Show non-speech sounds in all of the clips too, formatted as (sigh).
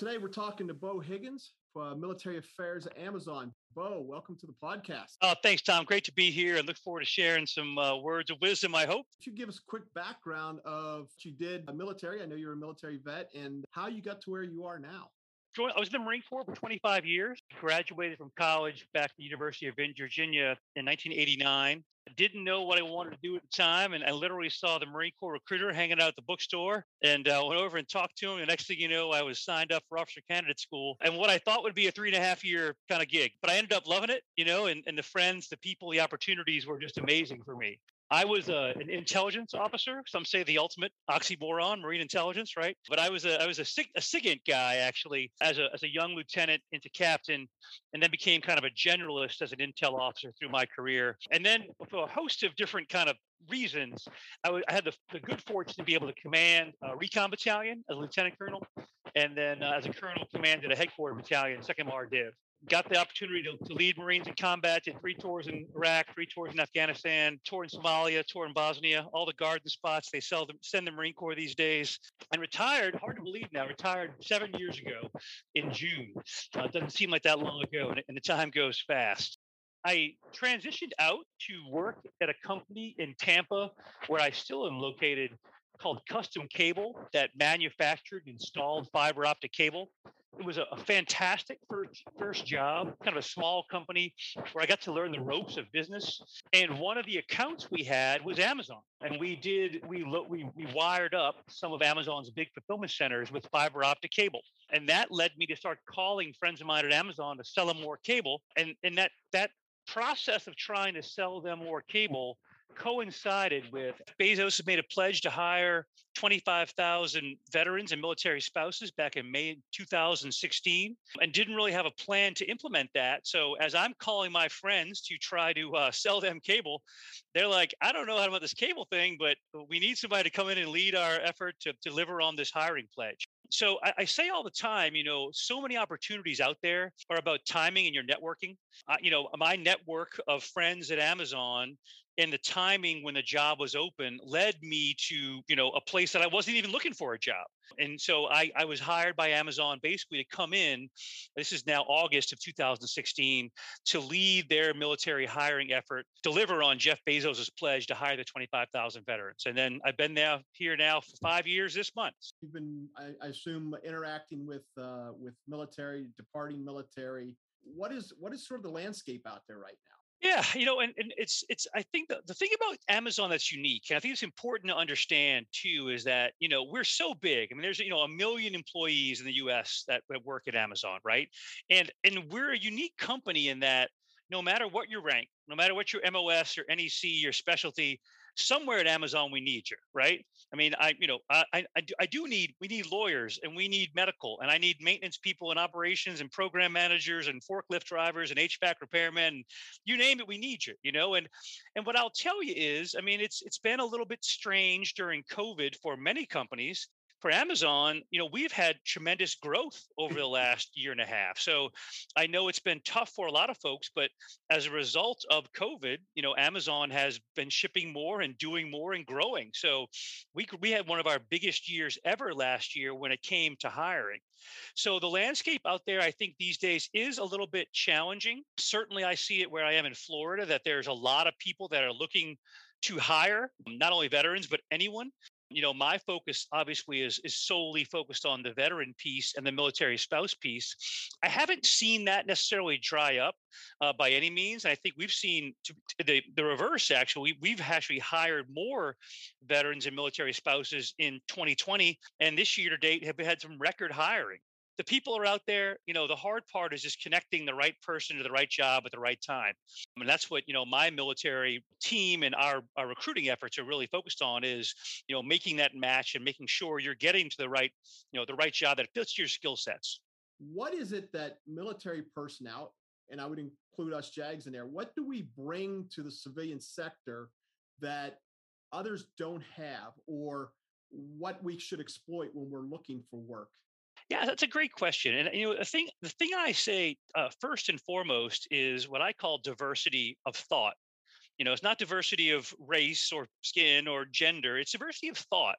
Today, we're talking to Beau Higgins, uh, Military Affairs at Amazon. Beau, welcome to the podcast. Oh, thanks, Tom. Great to be here. and look forward to sharing some uh, words of wisdom, I hope. Could you give us a quick background of what you did a military? I know you're a military vet and how you got to where you are now. I was in the Marine Corps for 25 years. Graduated from college back at the University of Virginia in 1989. Didn't know what I wanted to do at the time, and I literally saw the Marine Corps recruiter hanging out at the bookstore, and uh, went over and talked to him. The next thing you know, I was signed up for officer candidate school, and what I thought would be a three and a half year kind of gig, but I ended up loving it. You know, and, and the friends, the people, the opportunities were just amazing for me. I was a, an intelligence officer. Some say the ultimate oxymoron, marine intelligence, right? But I was a I was a, SIG, a SIGINT guy actually, as a as a young lieutenant into captain, and then became kind of a generalist as an intel officer through my career. And then for a host of different kind of reasons, I, w- I had the, the good fortune to be able to command a recon battalion as a lieutenant colonel, and then uh, as a colonel commanded a headquarters battalion, second MARDIV got the opportunity to, to, lead Marines in combat, did three tours in Iraq, three tours in Afghanistan, tour in Somalia, tour in Bosnia, all the garden spots they sell them, send the Marine Corps these days, and retired, hard to believe now, retired seven years ago in June. Uh, it doesn't seem like that long ago, and, and the time goes fast. I transitioned out to work at a company in Tampa where I still am located called Custom Cable that manufactured and installed fiber optic cable. It was a, a, fantastic first first job, kind of a small company where I got to learn the ropes of business. And one of the accounts we had was Amazon, and we did we we we wired up some of Amazon's big fulfillment centers with fiber optic cable, and that led me to start calling friends of mine at Amazon to sell them more cable. And and that that process of trying to sell them more cable coincided with Bezos has made a pledge to hire 25,000 veterans and military spouses back in May 2016 and didn't really have a plan to implement that. So, as I'm calling my friends to try to uh, sell them cable, they're like, I don't know how about this cable thing, but we need somebody to come in and lead our effort to deliver on this hiring pledge. So I, I, say all the time, you know, so many opportunities out there are about timing and your networking. Uh, you know, my network of friends at Amazon and the timing when the job was open led me to you know a place that i wasn't even looking for a job. And so i, I was hired by amazon basically to come in this is now august of 2016 to lead their military hiring effort deliver on jeff bezos's pledge to hire the 25000 veterans. And then i've been there here now for five years this month. You've been i, I assume interacting with uh, with military departing military. What is what is sort of the landscape out there right now yeah, you know, and, and it's it's I think the, the thing about Amazon that's unique, and I think it's important to understand too, is that you know we're so big. I mean, there's you know a million employees in the U.S. that, that work at Amazon, right? And and we're a unique company in that no matter what your rank, no matter what your MOS, your NEC, your specialty, somewhere at Amazon we need you, right? I mean, I you know I, I do, I do need we need lawyers and we need medical and I need maintenance people and operations and program managers and forklift drivers and HVAC repairmen. You name it, we need you. You know, and and what I'll tell you is, I mean, it's it's been a little bit strange during COVID for many companies for Amazon, you know, we've had tremendous growth over the (laughs) last year and a half. So I know it's been tough for a lot of folks, but as a result of COVID, you know, Amazon has been shipping more and doing more and growing. So we we had one of our biggest years ever last year when it came to hiring. So the landscape out there, I think these days is a little bit challenging. Certainly, I see it where I am in Florida that there's a lot of people that are looking to hire not only veterans but anyone you know my focus obviously is is solely focused on the veteran piece and the military spouse piece. I haven't seen that necessarily dry up uh, by any means i think we've seen the, the reverse actually. We've actually hired more veterans and military spouses in 2020 and this year to date have had some record hiring the people are out there you know the hard part is just connecting the right person to the right job at the right time I mean, that's what you know my military team and our, our recruiting efforts are really focused on is you know making that match and making sure you're getting to the right you know the right job that fits your skill sets what is it that military personnel, and I would include us JAGs in there, what do we bring to the civilian sector that others don't have, or what we should exploit when we're looking for work? Yeah, that's a great question. And you know, the thing the thing I say uh, first and foremost is what I call diversity of thought. You know, it's not diversity of race or skin or gender; it's diversity of thought.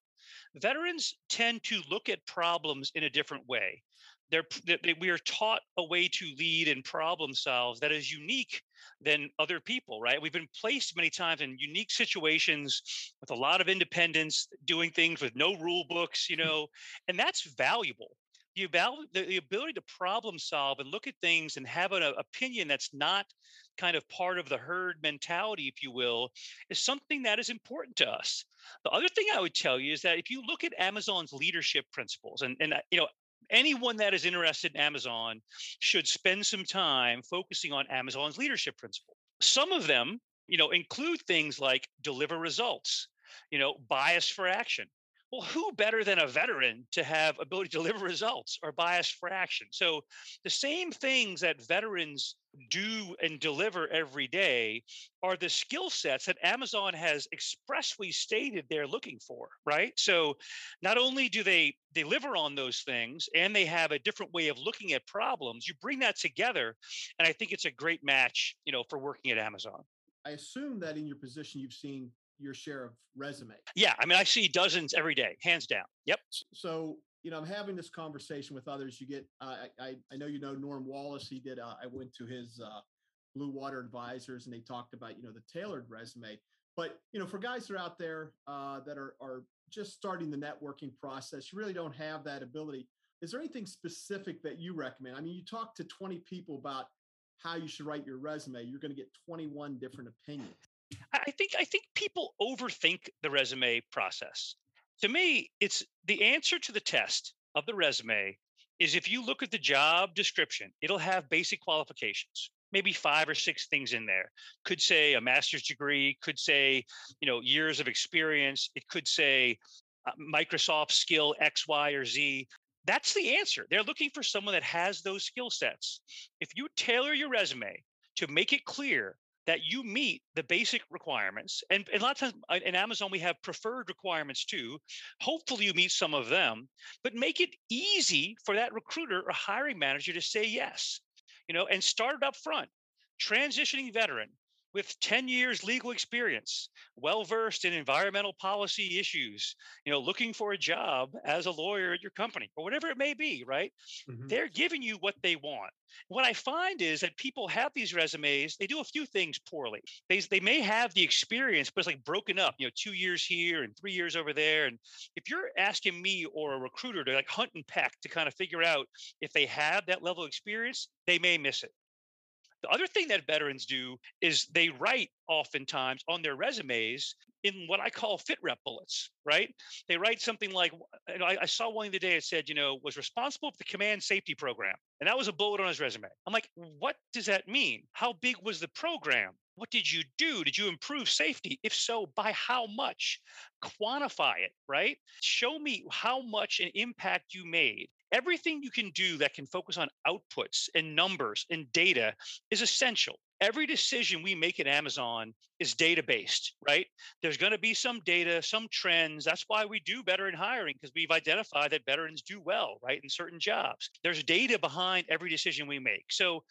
Veterans tend to look at problems in a different way they're, they, we are taught a way to lead and problem solve that is unique than other people right we've been placed many times in unique situations with a lot of independence doing things with no rule books you (laughs) know and that's valuable the, the ability to problem solve and look at things and have an uh, opinion that's not kind of part of the herd mentality, if you will, is something that is important to us. The other thing I would tell you is that if you look at Amazon's leadership principles, and, and uh, you know, anyone that is interested in Amazon should spend some time focusing on Amazon's leadership principle. Some of them, you know, include things like deliver results, you know, bias for action, well, who better than a veteran to have ability to deliver results or bias for action? So the same things that veterans do and deliver every day are the skill sets that Amazon has expressly stated they're looking for, right? So not only do they deliver on those things and they have a different way of looking at problems, you bring that together and I think it's a great match, you know, for working at Amazon. I assume that in your position you've seen your share of resume. Yeah, I mean, I see dozens every day, hands down. Yep. So you know, I'm having this conversation with others. You get, uh, I, I know you know Norm Wallace. He did. Uh, I went to his uh, Blue Water Advisors, and they talked about you know the tailored resume. But you know, for guys that are out there uh, that are are just starting the networking process, you really don't have that ability. Is there anything specific that you recommend? I mean, you talk to 20 people about how you should write your resume. You're going to get 21 different opinions. I think I think people overthink the resume process. To me, it's the answer to the test of the resume is if you look at the job description, it'll have basic qualifications, maybe five or six things in there. Could say a master's degree, could say, you know, years of experience, it could say uh, Microsoft skill X, Y, or Z. That's the answer. They're looking for someone that has those skill sets. If you tailor your resume to make it clear that you meet the basic requirements. And, and a lot of times uh, in Amazon, we have preferred requirements too. Hopefully, you meet some of them, but make it easy for that recruiter or hiring manager to say yes, you know, and start up front. Transitioning veteran, with 10 years legal experience, well versed in environmental policy issues, you know, looking for a job as a lawyer at your company or whatever it may be, right? Mm-hmm. They're giving you what they want. What I find is that people have these resumes, they do a few things poorly. They, they may have the experience, but it's like broken up, you know, two years here and three years over there. And if you're asking me or a recruiter to like hunt and peck to kind of figure out if they have that level of experience, they may miss it. The other thing that veterans do is they write oftentimes on their resumes in what I call fit rep bullets, right? They write something like, I, I saw one the other day it said, you know, was responsible for the command safety program. And that was a bullet on his resume. I'm like, what does that mean? How big was the program? What did you do? Did you improve safety? If so, by how much? Quantify it, right? Show me how much an impact you made everything you can do that can focus on outputs and numbers and data is essential. Every decision we make at Amazon is data based, right? There's going to be some data, some trends. That's why we do better in hiring because we've identified that veterans do well, right, in certain jobs. There's data behind every decision we make. So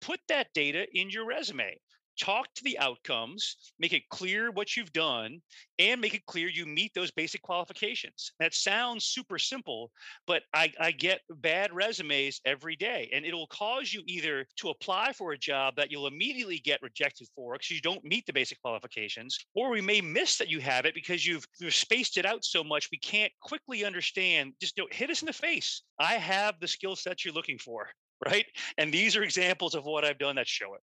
put that data in your resume talk to the outcomes, make it clear what you've done, and make it clear you meet those basic qualifications. That sounds super simple, but I, I, get bad resumes every day, and it'll cause you either to apply for a job that you'll immediately get rejected for because you don't meet the basic qualifications, or we may miss that you have it because you've, you've spaced it out so much we can't quickly understand. Just don't hit us in the face. I have the skill set you're looking for (laughs) right? And these are examples of what I've done that show it.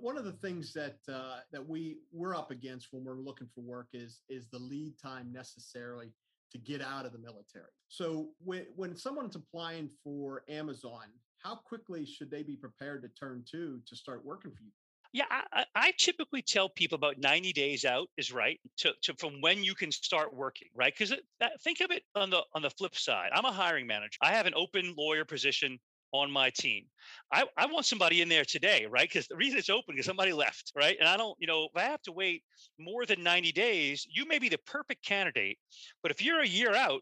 One of the things that uh, that we we're up against when we're looking for work is is the lead time necessarily to get out of the military. So when when someone's applying for Amazon, how quickly should they be prepared to turn to to start working for you? Yeah, I, I, typically tell people about 90 days out is right to, to from when you can start working, right? Because think of it on the on the flip side. I'm a hiring manager. I have an open lawyer position on my team. I, I want somebody in there today, right? Because the reason it's open is mm. somebody left, right? And I don't, you know, if I have to wait more than 90 days, you may be the perfect candidate. But if you're a year out,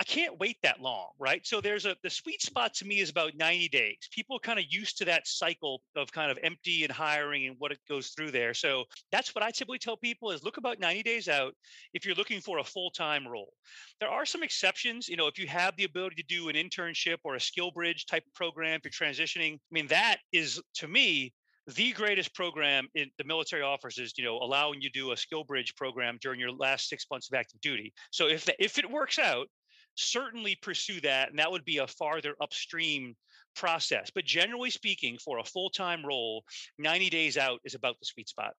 I can't wait that long, right? So there's a the sweet spot to me is about 90 days. People kind of used to that cycle of kind of empty and hiring and what it goes through there. So that's what I typically tell people is look about 90 days out if you're looking for a full-time role. There are some exceptions, you know, if you have the ability to do an internship or a SkillBridge type program, if you're transitioning, I mean that is to me the greatest program in the military offers is you know allowing you to do a SkillBridge program during your last six months of active duty so if the, if it works out certainly pursue that and that would be a farther upstream process but generally speaking for a full-time role 90 days out is about the sweet spot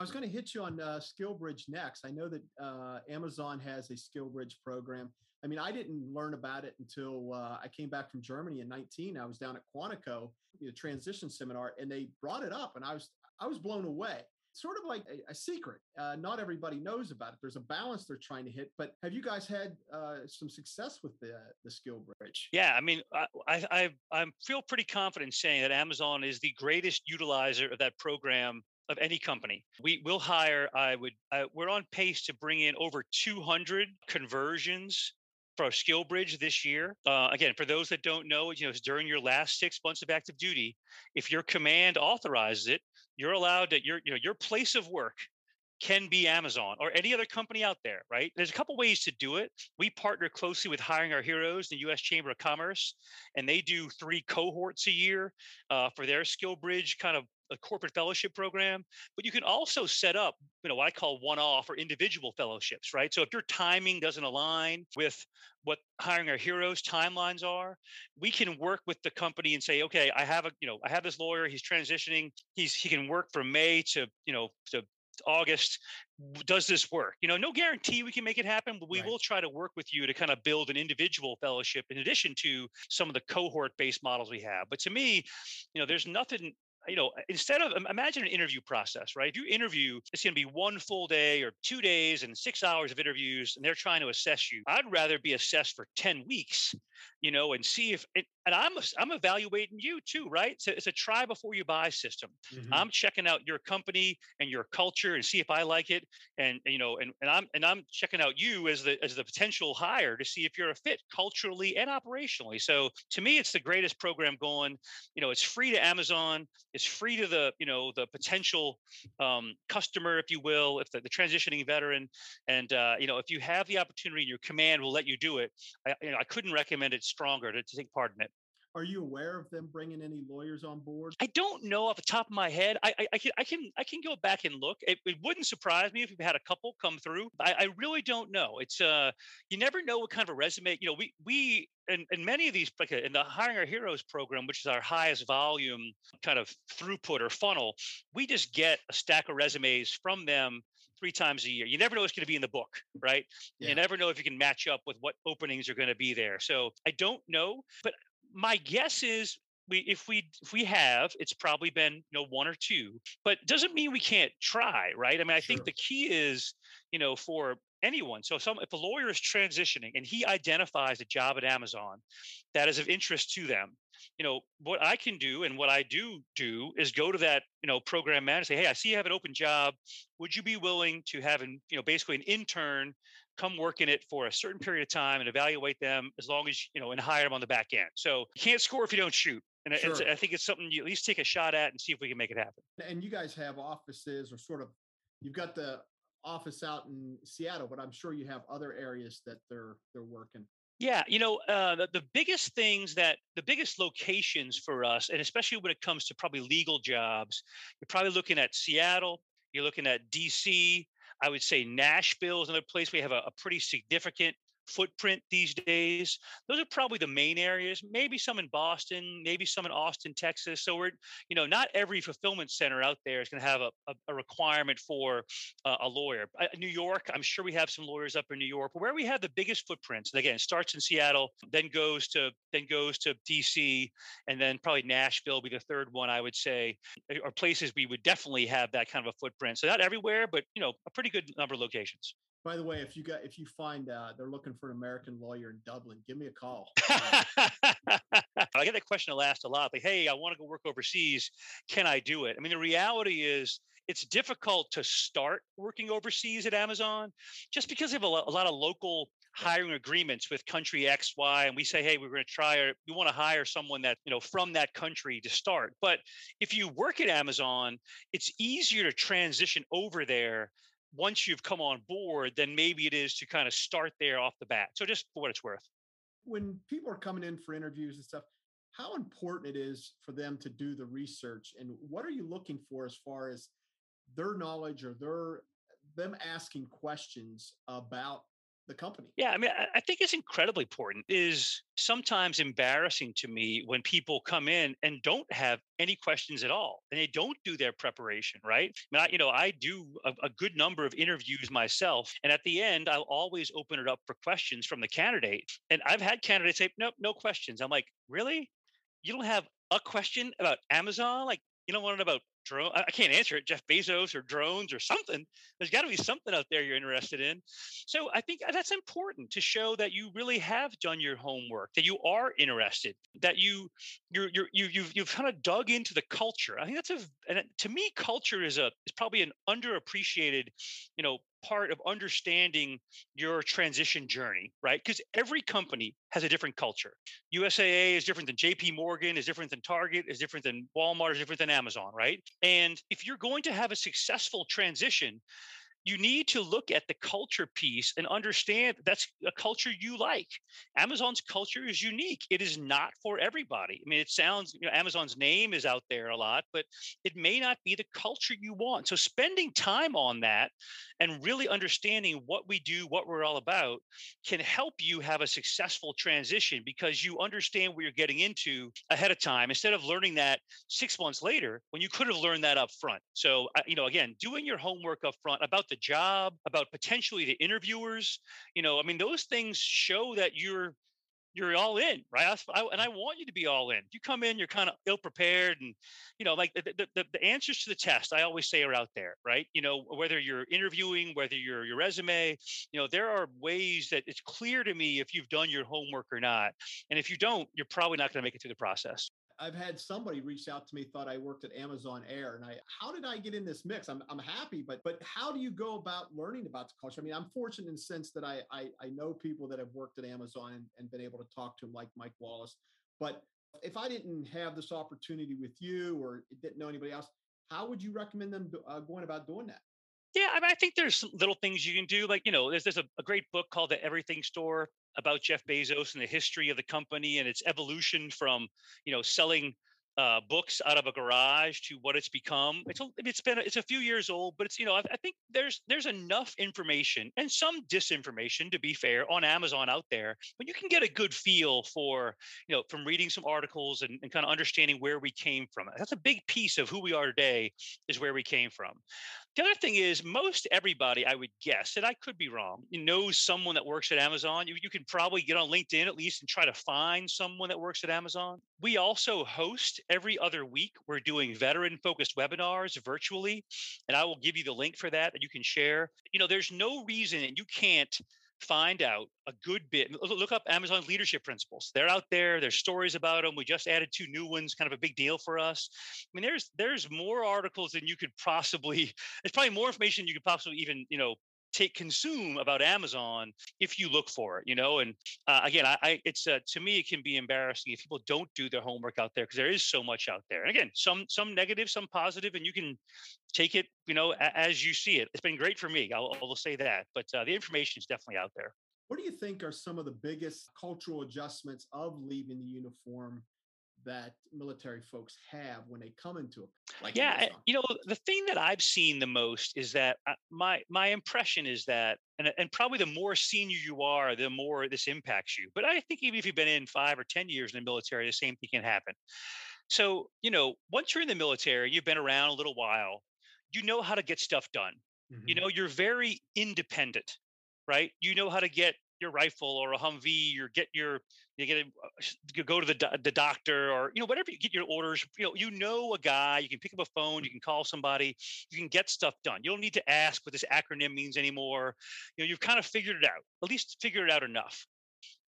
I was going to hit you on uh, SkillBridge next. I know that uh, Amazon has a SkillBridge program. I mean, I didn't learn about it until uh, I came back from Germany in 19. I was down at Quantico, the transition seminar, and they brought it up, and I was I was blown away sort of like a, a secret. Uh, not everybody knows about it. There's a balance they're trying to hit. But have you guys had uh, some success with the the skill bridge? Yeah, I mean, I I I feel pretty confident saying that Amazon is the greatest utilizer of that program of any company. We will hire. I would. Uh, we're on pace to bring in over 200 conversions for SkillBridge this year. Uh, again, for those that don't know, you know, it's during your last six months of active duty. If your command authorizes it, you're allowed to your you know your place of work can be Amazon or any other company out there, right? There's a couple ways to do it. We partner closely with Hiring Our Heroes, the U.S. Chamber of Commerce, and they do three cohorts a year uh, for their skill bridge kind of a corporate fellowship program, but you can also set up, you know, what I call one-off or individual fellowships, right? So if your timing doesn't align with what hiring our heroes timelines are, we can work with the company and say, okay, I have a, you know, I have this lawyer, he's transitioning, he's he can work from May to, you know, to August. Does this work? You know, no guarantee we can make it happen, but we right. will try to work with you to kind of build an individual fellowship in addition to some of the cohort based models we have. But to me, you know, there's nothing you know, instead of imagine an interview process, right? If you interview, it's going to be one full day or two days and six hours of interviews, and they're trying to assess you. I'd rather be assessed for 10 weeks, you know, and see if it, and I'm, I'm evaluating you too, right? So it's a try before you buy system. Mm-hmm. I'm checking out your company and your culture and see if I like it. And, you know, and, and I'm, and I'm checking out you as the, as the potential hire to see if you're a fit culturally and operationally. So to me, it's the greatest program going, you know, it's free to Amazon it's free to the you know the potential um, customer, if you will, if the, the transitioning veteran, and uh, you know if you have the opportunity, and your command will let you do it. I, you know, I couldn't recommend it stronger to, to take part in it. Are you aware of them bringing any lawyers on board? I don't know off the top of my head. I, I, I can I can I can go back and look. It, it wouldn't surprise me if we had a couple come through. I, I really don't know. It's uh you never know what kind of a resume. You know, we we and, and many of these like uh, in the hiring our heroes program which is our highest volume kind of throughput or funnel we just get a stack of resumes from them three times a year you never know what's going to be in the book right yeah. you never know if you can match up with what openings are going to be there so i don't know but my guess is we if we if we have it's probably been you know one or two but doesn't mean we can't try right i mean i sure. think the key is you know for anyone so some if a lawyer is transitioning and he identifies a job at amazon that is of interest to them you know what i can do and what i do do is go to that you know program manager say hey i see you have an open job would you be willing to have an you know basically an intern come work in it for a certain period of time and evaluate them as long as you know and hire them on the back end. So you can't score if you don't shoot. And sure. I think it's something you at least take a shot at and see if we can make it happen. And you guys have offices or sort of you've got the office out in Seattle, but I'm sure you have other areas that they're they're working. Yeah, you know, uh, the, the biggest things that the biggest locations for us, and especially when it comes to probably legal jobs, you're probably looking at Seattle, you're looking at DC, I would say Nashville is another place we have a, a pretty significant footprint these days. Those are probably the main areas. Maybe some in Boston, maybe some in Austin, Texas. So we're, you know, not every fulfillment center out there is going to have a, a, a, requirement for uh, a lawyer. Uh, New York, I'm sure we have some lawyers up in New York. But where we have the biggest footprints, and again, starts in Seattle, then goes to then goes to DC, and then probably Nashville be the third one I would say, are places we would definitely have that kind of a footprint. So not everywhere, but you know, a pretty good number of locations. By the way, if you got if you find uh, they're looking for an American lawyer in Dublin, give me a call. (laughs) I get that question asked a lot. Like, hey, I want to go work overseas. Can I do it? I mean, the reality is it's difficult to start working overseas at Amazon just because they have a lot, a lot of local hiring agreements with country X, Y, and we say, hey, we're going to try or we want to hire someone that, you know, from that country to start. But if you work at Amazon, it's easier to transition over there once you've come on board than maybe it is to kind of start there off the bat. So just for what it's worth. When people are coming in for interviews and stuff, how important it is for them to do the research and what are you looking for as far as their knowledge or their them asking questions about the company. Yeah, I mean, I think it's incredibly important. It is sometimes embarrassing to me when people come in and don't have any questions at all, and they don't do their preparation. Right? I mean, I, you know, I do a, a good number of interviews myself, and at the end, I'll always open it up for questions from the candidate. And I've had candidates say, "Nope, no questions." I'm like, "Really? You don't have a question about Amazon? Like, you don't want to know about drone. I can't answer it. Jeff Bezos or drones or something. There's got to be something out there you're interested in. So I think uh, that's important to show that you really have done your homework, that you are interested, that you you're, you're you you've you've kind of dug into the culture. I think that's a and to me, culture is a is probably an underappreciated, you know, part of understanding your transition journey, right? Because every company has a different culture. USAA is different than JP Morgan, is different than Target, is different than Walmart, is different than Amazon, right? And if you're going to have a successful transition, you need to look at the culture piece and understand that's a culture you like. Amazon's culture is unique. It is not for everybody. I mean, it sounds, you know, Amazon's name is out there a lot, but it may not be the culture you want. So spending time on that and really understanding what we do, what we're all about can help you have a successful transition because you understand what you're getting into ahead of time instead of learning that six months later when you could have learned that up front. So, uh, you know, again, doing your homework up front about the the job, about potentially the interviewers. You know, I mean, those things show that you're you're all in, right? I, and I want you to be all in. You come in, you're kind of ill prepared, and you know, like the, the, the answers to the test, I always say are out there, right? You know, whether you're interviewing, whether you're your resume, you know, there are ways that it's clear to me if you've done your homework or not, and if you don't, you're probably not going to make it through the process. I've had somebody reach out to me, thought I worked at Amazon Air, and I, how did I get in this mix? I'm, I'm happy, but but how do you go about learning about the culture? I mean, I'm fortunate in the sense that I I, I know people that have worked at Amazon and, and been able to talk to them, like Mike Wallace. But if I didn't have this opportunity with you or didn't know anybody else, how would you recommend them uh, going about doing that? Yeah, I, mean, I think there's little things you can do. Like, you know, there's there's a, a great book called The Everything Store about Jeff Bezos and the history of the company and its evolution from, you know, selling uh, books out of a garage to what it's become. It's a, it's been it's a few years old, but it's you know I, I, think there's there's enough information and some disinformation to be fair on Amazon out there, but you can get a good feel for you know from reading some articles and, and kind of understanding where we came from. That's a big piece of who we are today is where we came from. The other thing is, most everybody, I would guess, and I could be wrong, knows someone that works at Amazon. You, you can probably get on LinkedIn at least and try to find someone that works at Amazon. We also host every other week. We're doing veteran focused webinars virtually, and I will give you the link for that that you can share. You know, there's no reason you can't find out a good bit. Look up Amazon leadership principles. They're out there. There's stories about them. We just added two new ones, kind of a big deal for us. I mean, there's there's more articles than you could possibly. (laughs) There's probably more information you could possibly even you know take consume about Amazon if you look for it, you know. And uh, again, I, I it's uh, to me it can be embarrassing if people don't do their homework out there because there is so much out there. And again, some some negative, some positive, and you can take it, you know, a, as you see it. It's been great for me. I'll, say that. But uh, the information is definitely out there. What do you think are some of the biggest cultural adjustments of leaving the uniform that military folks have when they come into it. Like yeah, you know, the thing that I've seen the most is that uh, my my impression is that, and and probably the more senior you are, the more this impacts you. But I think even if you've been in five or ten years in the military, the same thing can happen. So you know, once you're in the military, you've been around a little while, you know how to get stuff done. Mm-hmm. You know, you're very independent, right? You know how to get your rifle or a Humvee or get your you get a, uh, you go to the the doctor or you know whatever you get your orders you know you know a guy you can pick up a phone you mm-hmm. can call somebody you can get stuff done. You don't need to ask what this acronym means anymore. You know you've kind of figured it out at least figured it out enough.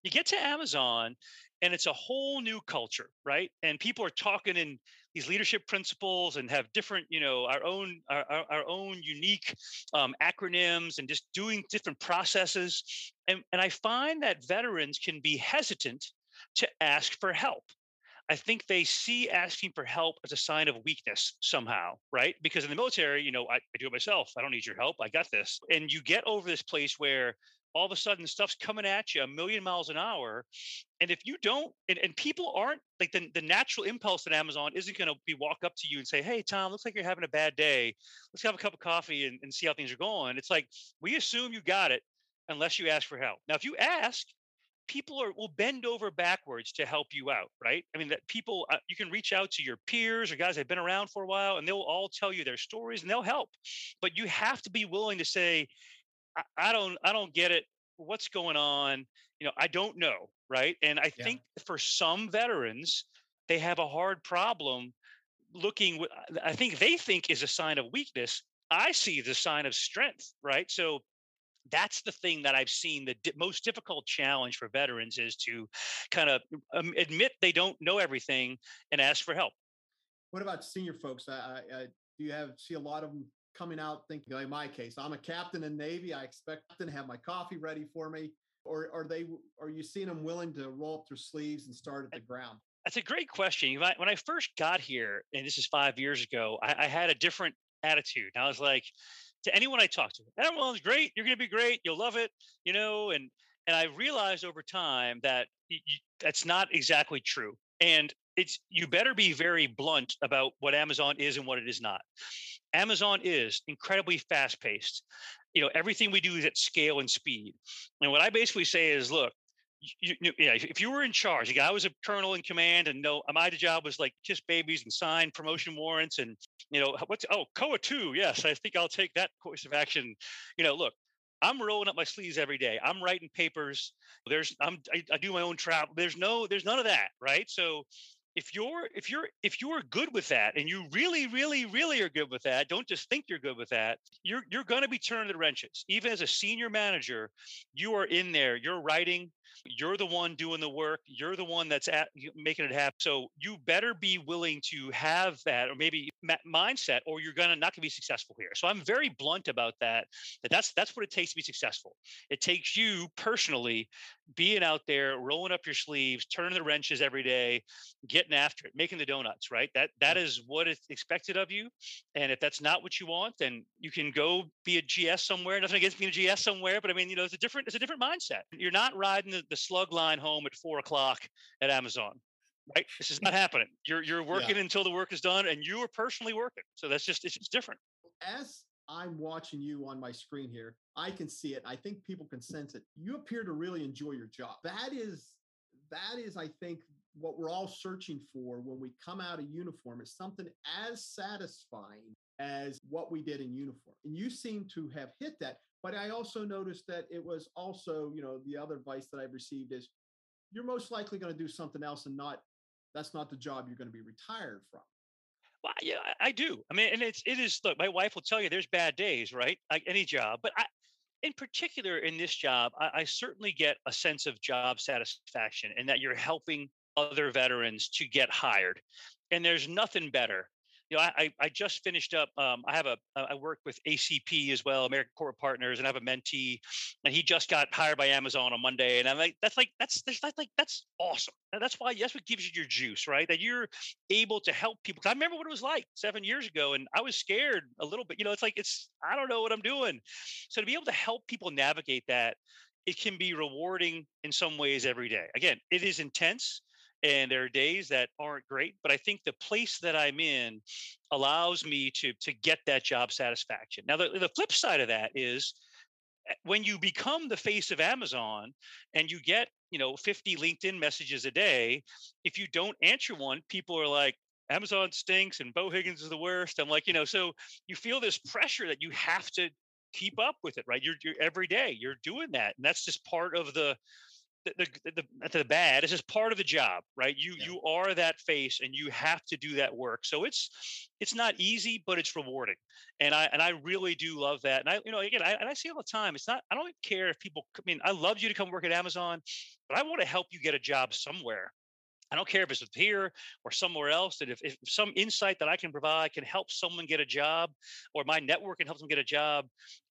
You get to Amazon and it's a whole new culture, right? And people are talking in these leadership principles and have different, you know, our own our, our own unique um, acronyms and just doing different processes. And, and I find that veterans can be hesitant to ask for help. I think they see asking for help as a sign of weakness somehow, right? Because in the military, you know, I, I do it myself. I don't need your help. I got this. And you get over this place where all of a sudden stuff's coming at you a million miles an hour and if you don't and, and people aren't like the, the natural impulse at amazon isn't going to be walk up to you and say hey tom looks like you're having a bad day. Let's have a cup of coffee and, and see how things are going. It's like we assume you got it unless you ask for help. Now if you ask people are will bend over backwards to help you out right? I mean that people uh, you can reach out to your peers or guys that have been around for a while and they'll all tell you their stories and they'll help but you have to be willing to say I, I don't I don't get it. What's going on? You know, I don't know, right? And I yeah. think for some veterans, they have a hard problem looking I think they think is a sign of weakness. I see the sign of strength, right? So that's the thing that I've seen the di- most difficult challenge for veterans is to kind of um, admit they don't know everything and ask for help. What about senior folks? I, I, I, do you have see a lot of them coming out thinking, like my case, I'm a captain in Navy. I expect them to have my coffee ready for me. Or are they? Are you seeing them willing to roll up their sleeves and start at the ground? That's a great question. When I first got here, and this is five years ago, I, I had a different attitude. I was like, to anyone I talked to, everyone's great. You're going to be great. You'll love it. You know, and and I realized over time that you, that's not exactly true. And it's you better be very blunt about what Amazon is and what it is not. Amazon is incredibly fast paced. You know, everything we do is at scale and speed. And what I basically say is, look, you, you, yeah, if you were in charge, like I was a colonel in command, and no, my job was like kiss babies and sign promotion warrants, and you know what's oh COA two, yes, I think I'll take that course of action. You know, look, I'm rolling up my sleeves every day. I'm writing papers. There's I'm I, I do my own travel. There's no there's none of that, right? So if you're if you're if you're good with that and you really really really are good with that don't just think you're good with that you're you're going to be turning the wrenches. Even as a senior manager you are in there you're writing you're the one doing the work you're the one that's at making it happen so you better be willing to have that or maybe mindset or you're gonna not gonna be successful here so i'm very blunt about that that that's that's what it takes to be successful. It takes you personally being out there rolling up your sleeves turning the wrenches every day getting after it making the donuts right? That that is what is expected of you and if that's not what you want then you can go be a gs somewhere nothing against being a gs somewhere but i mean you know it's a different it's a different mindset. You're not riding the, the slug line home at four o'clock at Amazon. Right? This is not happening. You're you're working yeah. until the work is done, and you are personally working. So that's just it's just different. As I'm watching you on my screen here, I can see it. I think people can sense it. You appear to really enjoy your job. That is that is, I think, what we're all searching for when we come out of uniform is something as satisfying as what we did in uniform. And you seem to have hit that. But I also noticed that it was also, you know, the other advice that I've received is you're most likely going to do something else and not that's not the job you're going to be retired from. Well, yeah, I do. I mean, and it's it is. Look, my wife will tell you there's bad days, right? Like any job, but I, in particular, in this job, I, I certainly get a sense of job satisfaction and that you're helping other veterans to get hired. And there's nothing better you know, I, I just finished up. Um, I have a I work with ACP as well, American Corporate Partners, and I have a mentee, and he just got hired by Amazon on Monday, and I'm like, that's like that's that's like that's awesome. And that's why that's what gives you your juice, right? That you're able to help people. I remember what it was like seven years ago, and I was scared a little bit. You know, it's like it's I don't know what I'm doing. So to be able to help people navigate that, it can be rewarding in some ways every day. Again, it is intense and there are days that aren't great but i think the place that i'm in allows me to to get that job satisfaction. Now the, the flip side of that is eh, when you become the face of amazon and you get you know 50 linkedin messages a day if you don't answer one people are like amazon stinks and Beau higgins is the worst. I'm like you know so you feel this pressure that you have to keep up with it right? You're, you're every day you're doing that and that's just part of the the, the, the, the bad. This is part of the job, right? You Yeah. you are that face, and you have to do that work. So it's it's not easy, but it's rewarding, and I and I really do love that. And I you know again, I, and I see all the time. It's not. I don't care if people. I mean, I love you to come work at Amazon, but I want to help you get a job somewhere. I don't care if it's here or somewhere else. That if, if some insight that I can provide can help someone get a job, or my network can help them get a job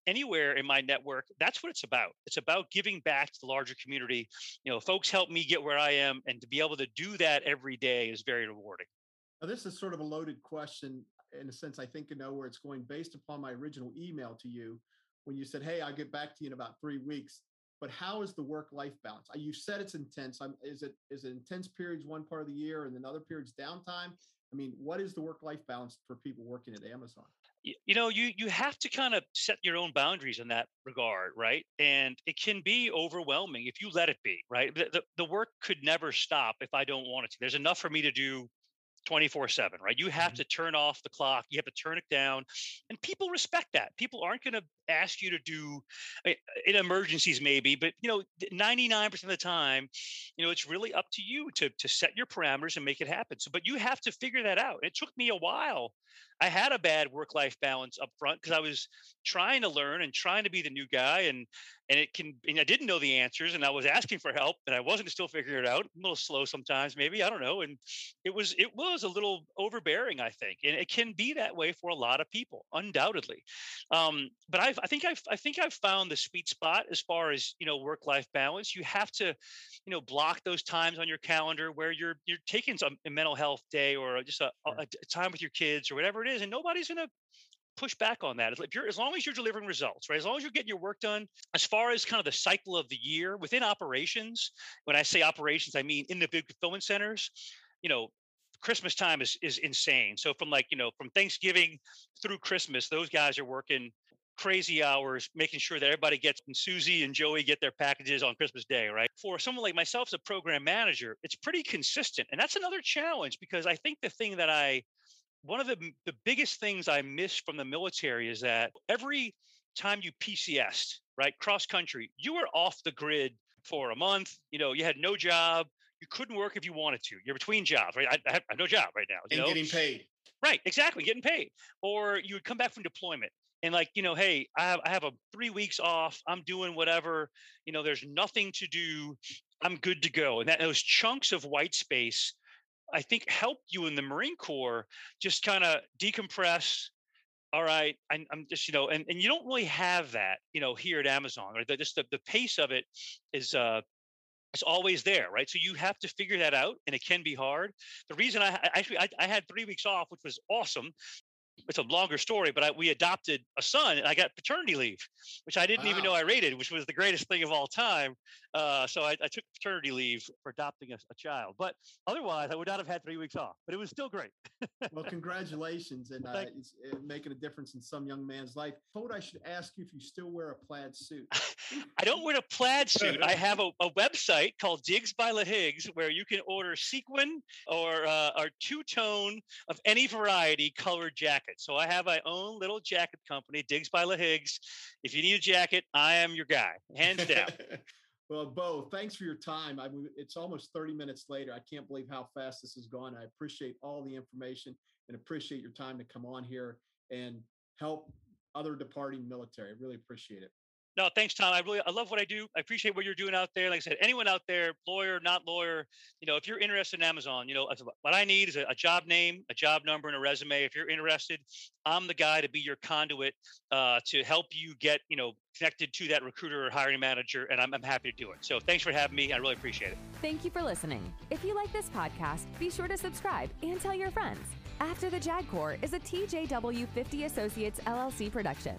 anywhere in my network, that's what it's about. It's about giving back to the larger community. You know, folks help me get where I am, and to be able to do that every day is very rewarding. Now, this is sort of a loaded question in a sense. I think I know where it's going based upon my original email to you when you said, "Hey, I'll get back to you in about three weeks." But how is the work-life balance? Uh, You said it's intense. I'm, is it is it intense periods one part of the year and then other periods downtime? I mean, what is the work-life balance for people working at Amazon? you know you you have to kind of set your own boundaries in that regard right and it can be overwhelming if you let it be right the, the, the work could never stop if i don't want it to there's enough for me to do 24 7 right you have Mhm. to turn off the clock you have to turn it down and people respect that people aren't going to ask you to do in emergencies maybe but you know 99% of the time you know it's really up to you to to set your parameters and make it happen so but you have to figure that out it took me a while I had a bad work life balance up front because I was trying to learn and trying to be the new guy and and it can and I didn't know the answers and I was asking for help and I wasn't still figuring it out. A little slow sometimes, maybe I don't know. And it was it was a little overbearing, I think, and it can be that way for a lot of people, undoubtedly. Um, but I've, I think I've I think I've found the sweet spot as far as you know work life balance. You have to you know block those times on your calendar where you're you're taking some a mental health day or just a, a, a time with your kids or whatever it is and nobody's going to push back on that. If you're as long as you're delivering results right as long as you're getting your work done as far as kind of the cycle of the year within operations when i say operations i mean in the big fulfillment centers you know christmas time is is insane. So from like you know from thanksgiving through christmas those guys are working crazy hours making sure that everybody gets and Susie and Joey get their packages on Christmas Day, right? For someone like myself as a program manager, it's pretty consistent. And that's another challenge because I think the thing that I one of the the biggest things I miss from the military is that every time you PCS, right, cross country, you were off the grid for a month. You know, you had no job. You couldn't work if you wanted to. You're between jobs, right? I, I have no job right now. You And know? getting paid. Right, exactly, getting paid. Or you would come back from deployment and like, you know, hey, I have I have a 3 weeks off. I'm doing whatever. You know, there's nothing to do. I'm good to go. And that those chunks of white space I think helped you in the Marine Corps just kind of decompress. All right, I, I'm just, you know, and, and you don't really have that, you know, here at Amazon, or the, just the, the pace of it is uh it's always there, right? So you have to figure that out, and it can be hard. The reason I I- actually I, I had three weeks off, which was awesome. It's a longer story, but I, we adopted a son, and I got paternity leave, which I didn't even know I rated, which was the greatest thing of all time. Uh, so I, I took paternity leave for adopting a, a child, but otherwise I would not have had three weeks off. But it was still great. Well, (laughs) congratulations, and uh, it's uh, making a difference in some young man's life. Told I should ask you if you still wear a plaid suit. (laughs) I don't wear a plaid suit. I have a, a website called Digs by La Higgs where you can order sequin or uh, or two tone of any variety colored jacket. So I have my own little jacket company, Digs by La Higgs. If you need a jacket, I am your guy, hands down. (laughs) well, Beau, thanks for your time. I mean, it's almost 30 minutes later. I can't believe how fast this has gone. I appreciate all the information and appreciate your time to come on here and help other departing military. I really appreciate it. No, thanks, Tom. I really I love what I do. I appreciate what you're doing out there. Like I said, anyone out there, lawyer, not lawyer, you know, if you're interested in Amazon, you know, what I need is a, a job name, a job number, and a resume. If you're interested, I'm the guy to be your conduit uh, to help you get, you know, connected to that recruiter or hiring manager, and I'm, I'm happy to do it. So thanks for having me. I really appreciate it. Thank you for listening. If you like this podcast, be sure to subscribe and tell your friends. After the Jag Corps is a TJW 50 Associates LLC production.